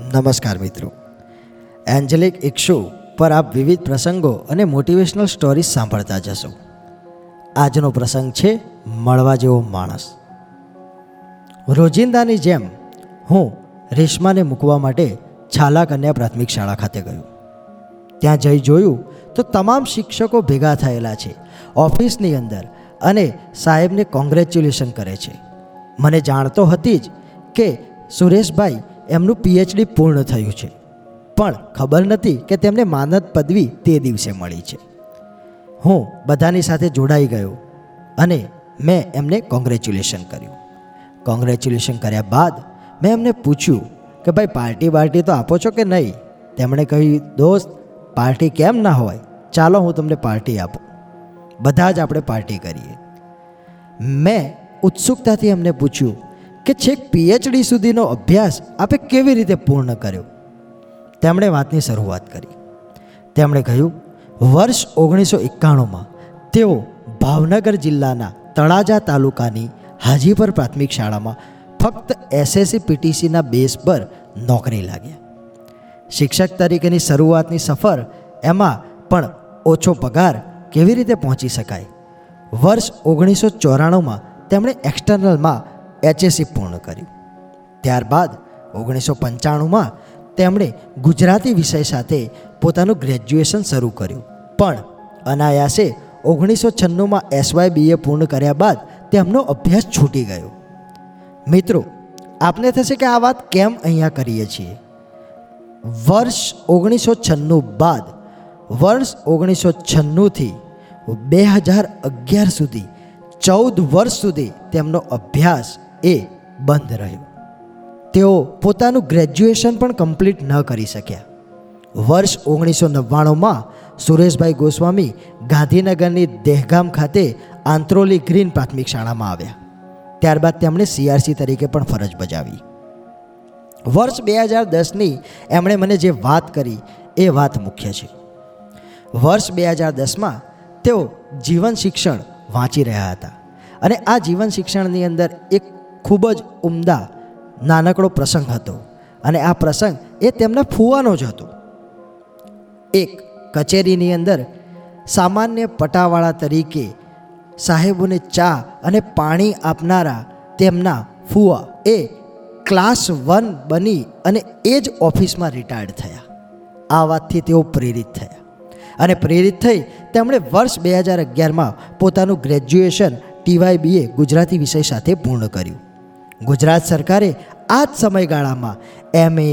નમસ્કાર મિત્રો. એન્જેલિક ઇક્ષુ પર આપ વિવિધ પ્રસંગો અને મોટિવેશનલ સ્ટોરીઝ સાંભળતા જશો. આજનો પ્રસંગ છે, મળવા જેવો માણસ. રોજિંદાની જેમ હું રેશમાને મૂકવા માટે છાલા કન્યા પ્રાથમિક શાળા ખાતે ગયો. ત્યાં જઈ જોયું તો તમામ શિક્ષકો ભેગા થયેલા છે, ઓફિસની અંદર અને સાહેબને કોંગ્રેચ્યુલેશન કરે છે. મને જાણતો હતી જ કે સુરેશભાઈ એમનું પીએચડી પૂર્ણ થયું છે. પણ ખબર નથી કે તેમને માનદ પદવી તે દિવસે મળી છે. હું બધાની સાથે જોડાઈ ગયો અને મેં એમને કોંગ્રેચ્યુલેશન કર્યું. કોંગ્રેચ્યુલેશન કર્યા બાદ મેં એમને પૂછ્યું કે ભાઈ, પાર્ટી બાર્ટી તો આપો છો કે નહીં? તેમણે કહ્યું, દોસ્ત, પાર્ટી કેમ ના હોય? ચાલો હું તમને પાર્ટી આપું. બધા જ આપણે પાર્ટી કરીએ. મેં ઉત્સુકતાથી એમને પૂછ્યું કે છેક પીએચડી સુધીનો અભ્યાસ આપે કેવી રીતે પૂર્ણ કર્યો? તેમણે વાતની શરૂઆત કરી. તેમણે કહ્યું, વર્ષ ઓગણીસો એકાણુંમાં તેઓ ભાવનગર જિલ્લાના તળાજા તાલુકાની હાજીપર પ્રાથમિક શાળામાં ફક્ત એસએસસી પીટીસીના બેઝ પર નોકરી લાગ્યા. શિક્ષક તરીકેની શરૂઆતની સફર એમાં પણ ઓછો પગાર કેવી રીતે પહોંચી શકાય? વર્ષ ઓગણીસો ચોરાણુંમાં તેમણે એક્સટર્નલમાં એચએસસી પૂર્ણ કર્યું. ત્યારબાદ ઓગણીસો પંચાણુંમાં તેમણે ગુજરાતી વિષય સાથે પોતાનું ગ્રેજ્યુએશન શરૂ કર્યું. પણ અનાયાસે ઓગણીસો છન્નુંમાં એસવાય બીએ પૂર્ણ કર્યા બાદ તેમનો અભ્યાસ છૂટી ગયો. મિત્રો, આપને થશે કે આ વાત કેમ અહીંયા કરીએ છીએ? વર્ષ ઓગણીસો છન્નું બાદ, વર્ષ ઓગણીસો છન્નુંથી બે હજાર અગિયાર સુધી, ચૌદ વર્ષ સુધી તેમનો અભ્યાસ એ બંધ રહ્યું. તેઓ પોતાનું ગ્રેજ્યુએશન પણ કમ્પ્લીટ ન કરી શક્યા. વર્ષ ઓગણીસો નવ્વાણુંમાં સુરેશભાઈ ગોસ્વામી ગાંધીનગરની દેહગામ ખાતે આંત્રોલી ગ્રીન પ્રાથમિક શાળામાં આવ્યા. ત્યારબાદ તેમણે સીઆરસી તરીકે પણ ફરજ બજાવી. વર્ષ બે હજાર દસની એમણે મને જે વાત કરી એ વાત મુખ્ય છે. વર્ષ બે હજાર દસમાં તેઓ જીવન શિક્ષણ વાંચી રહ્યા હતા. અને આ જીવન શિક્ષણની અંદર એક ખૂબ જ ઉમદા નાનકડો પ્રસંગ હતો અને આ પ્રસંગ એ તેમના ફૂવાનો જ હતો. એક કચેરીની અંદર સામાન્ય પટાવાળા તરીકે સાહેબોને ચા અને પાણી આપનારા તેમના ફુવા એ ક્લાસ વન બની અને એ જ ઓફિસમાં રિટાયર્ડ થયા. આ વાતથી તેઓ પ્રેરિત થયા અને પ્રેરિત થઈ તેમણે વર્ષ બે હજાર અગિયારમાં પોતાનું ગ્રેજ્યુએશન ટીવાય બીએ ગુજરાતી વિષય સાથે પૂર્ણ કર્યું. ગુજરાત સરકારે આ જ સમયગાળામાં એમએ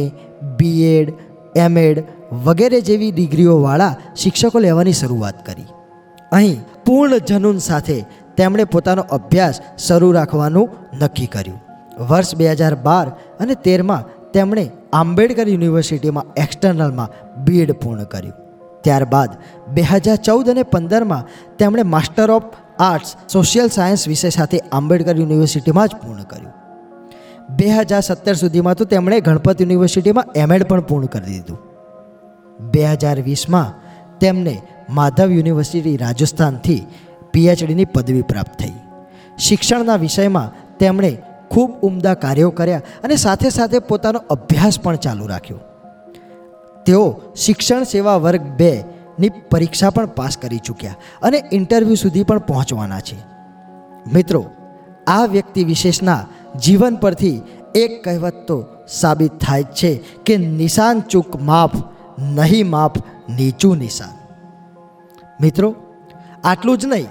બીએડ એમએડ વગેરે જેવી ડિગ્રીઓવાળા શિક્ષકો લેવાની શરૂઆત કરી. અહીં પૂર્ણ જનૂન સાથે તેમણે પોતાનો અભ્યાસ શરૂ રાખવાનું નક્કી કર્યું. વર્ષ બે હજાર બાર અને તેરમાં તેમણે આંબેડકર યુનિવર્સિટીમાં એક્સટર્નલમાં બીએડ પૂર્ણ કર્યું. ત્યારબાદ બે હજાર ચૌદ અને પંદરમાં તેમણે master of arts social science વિષય સાથે આંબેડકર યુનિવર્સિટીમાં જ પૂર્ણ કર્યું. બે હજાર સત્તર સુધીમાં તો તેમણે ગણપત યુનિવર્સિટીમાં એમએડ પણ પૂર્ણ કરી દીધું. બે હજાર વીસમાં તેમને માધવ યુનિવર્સિટી રાજસ્થાનથી પીએચડીની પદવી પ્રાપ્ત થઈ. શિક્ષણના વિષયમાં તેમણે ખૂબ ઉમદા કાર્યો કર્યા અને સાથે સાથે પોતાનો અભ્યાસ પણ ચાલુ રાખ્યો. તેઓ શિક્ષણ સેવા વર્ગ બેની પરીક્ષા પણ પાસ કરી ચૂક્યા અને ઇન્ટરવ્યૂ સુધી પણ પહોંચવાના છે. મિત્રો, આ વ્યક્તિ વિશેષના જીવન પરથી એક કહેવત તો સાબિત થાય છે કે નિશાન ચૂક માફ, નહીં માફ, નીચું નિશાન. મિત્રો, આટલું જ નહીં.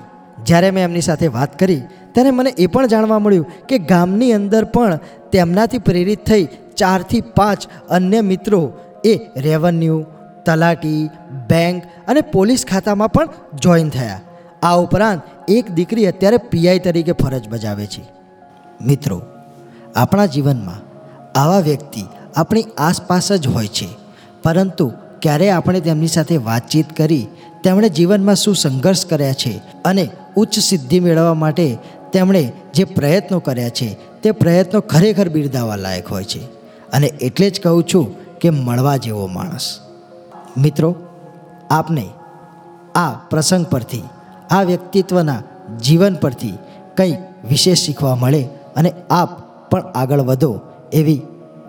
જ્યારે મેં એમની સાથે વાત કરી, ત્યારે મને એ પણ જાણવા મળ્યું કે ગામની અંદર પણ તેમનાથી પ્રેરિત થઈ ચારથી પાંચ અન્ય મિત્રો એ રેવન્યુ, તલાટી, બેંક અને પોલીસ ખાતામાં પણ જોઈન થયા. આ ઉપરાંત એક દીકરી અત્યારે પીઆઈ તરીકે ફરજ બજાવે છે. મિત્રો આપણા જીવનમાં આવા વ્યક્તિ આપણી આસપાસ જ હોય છે. પરંતુ ક્યારે આપણે તેમની સાથે વાતચીત કરી, તેમણે જીવનમાં શું સંઘર્ષ કર્યા છે અને ઉચ્ચ સિદ્ધિ મેળવવા માટે તેમણે જે પ્રયત્નો કર્યા છે, તે પ્રયત્નો ખરેખર બિરદાવવા લાયક હોય છે. અને એટલે જ કહું છું કે મળવા જેવો માણસ. મિત્રો, આપને આ પ્રસંગ પરથી, આ વ્યક્તિત્વના જીવન પરથી કંઈ વિશેષ શીખવા મળે અને આપ પણ આગળ વધો એવી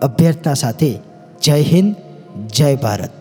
અભ્યર્થના સાથે જય હિન્દ જય ભારત.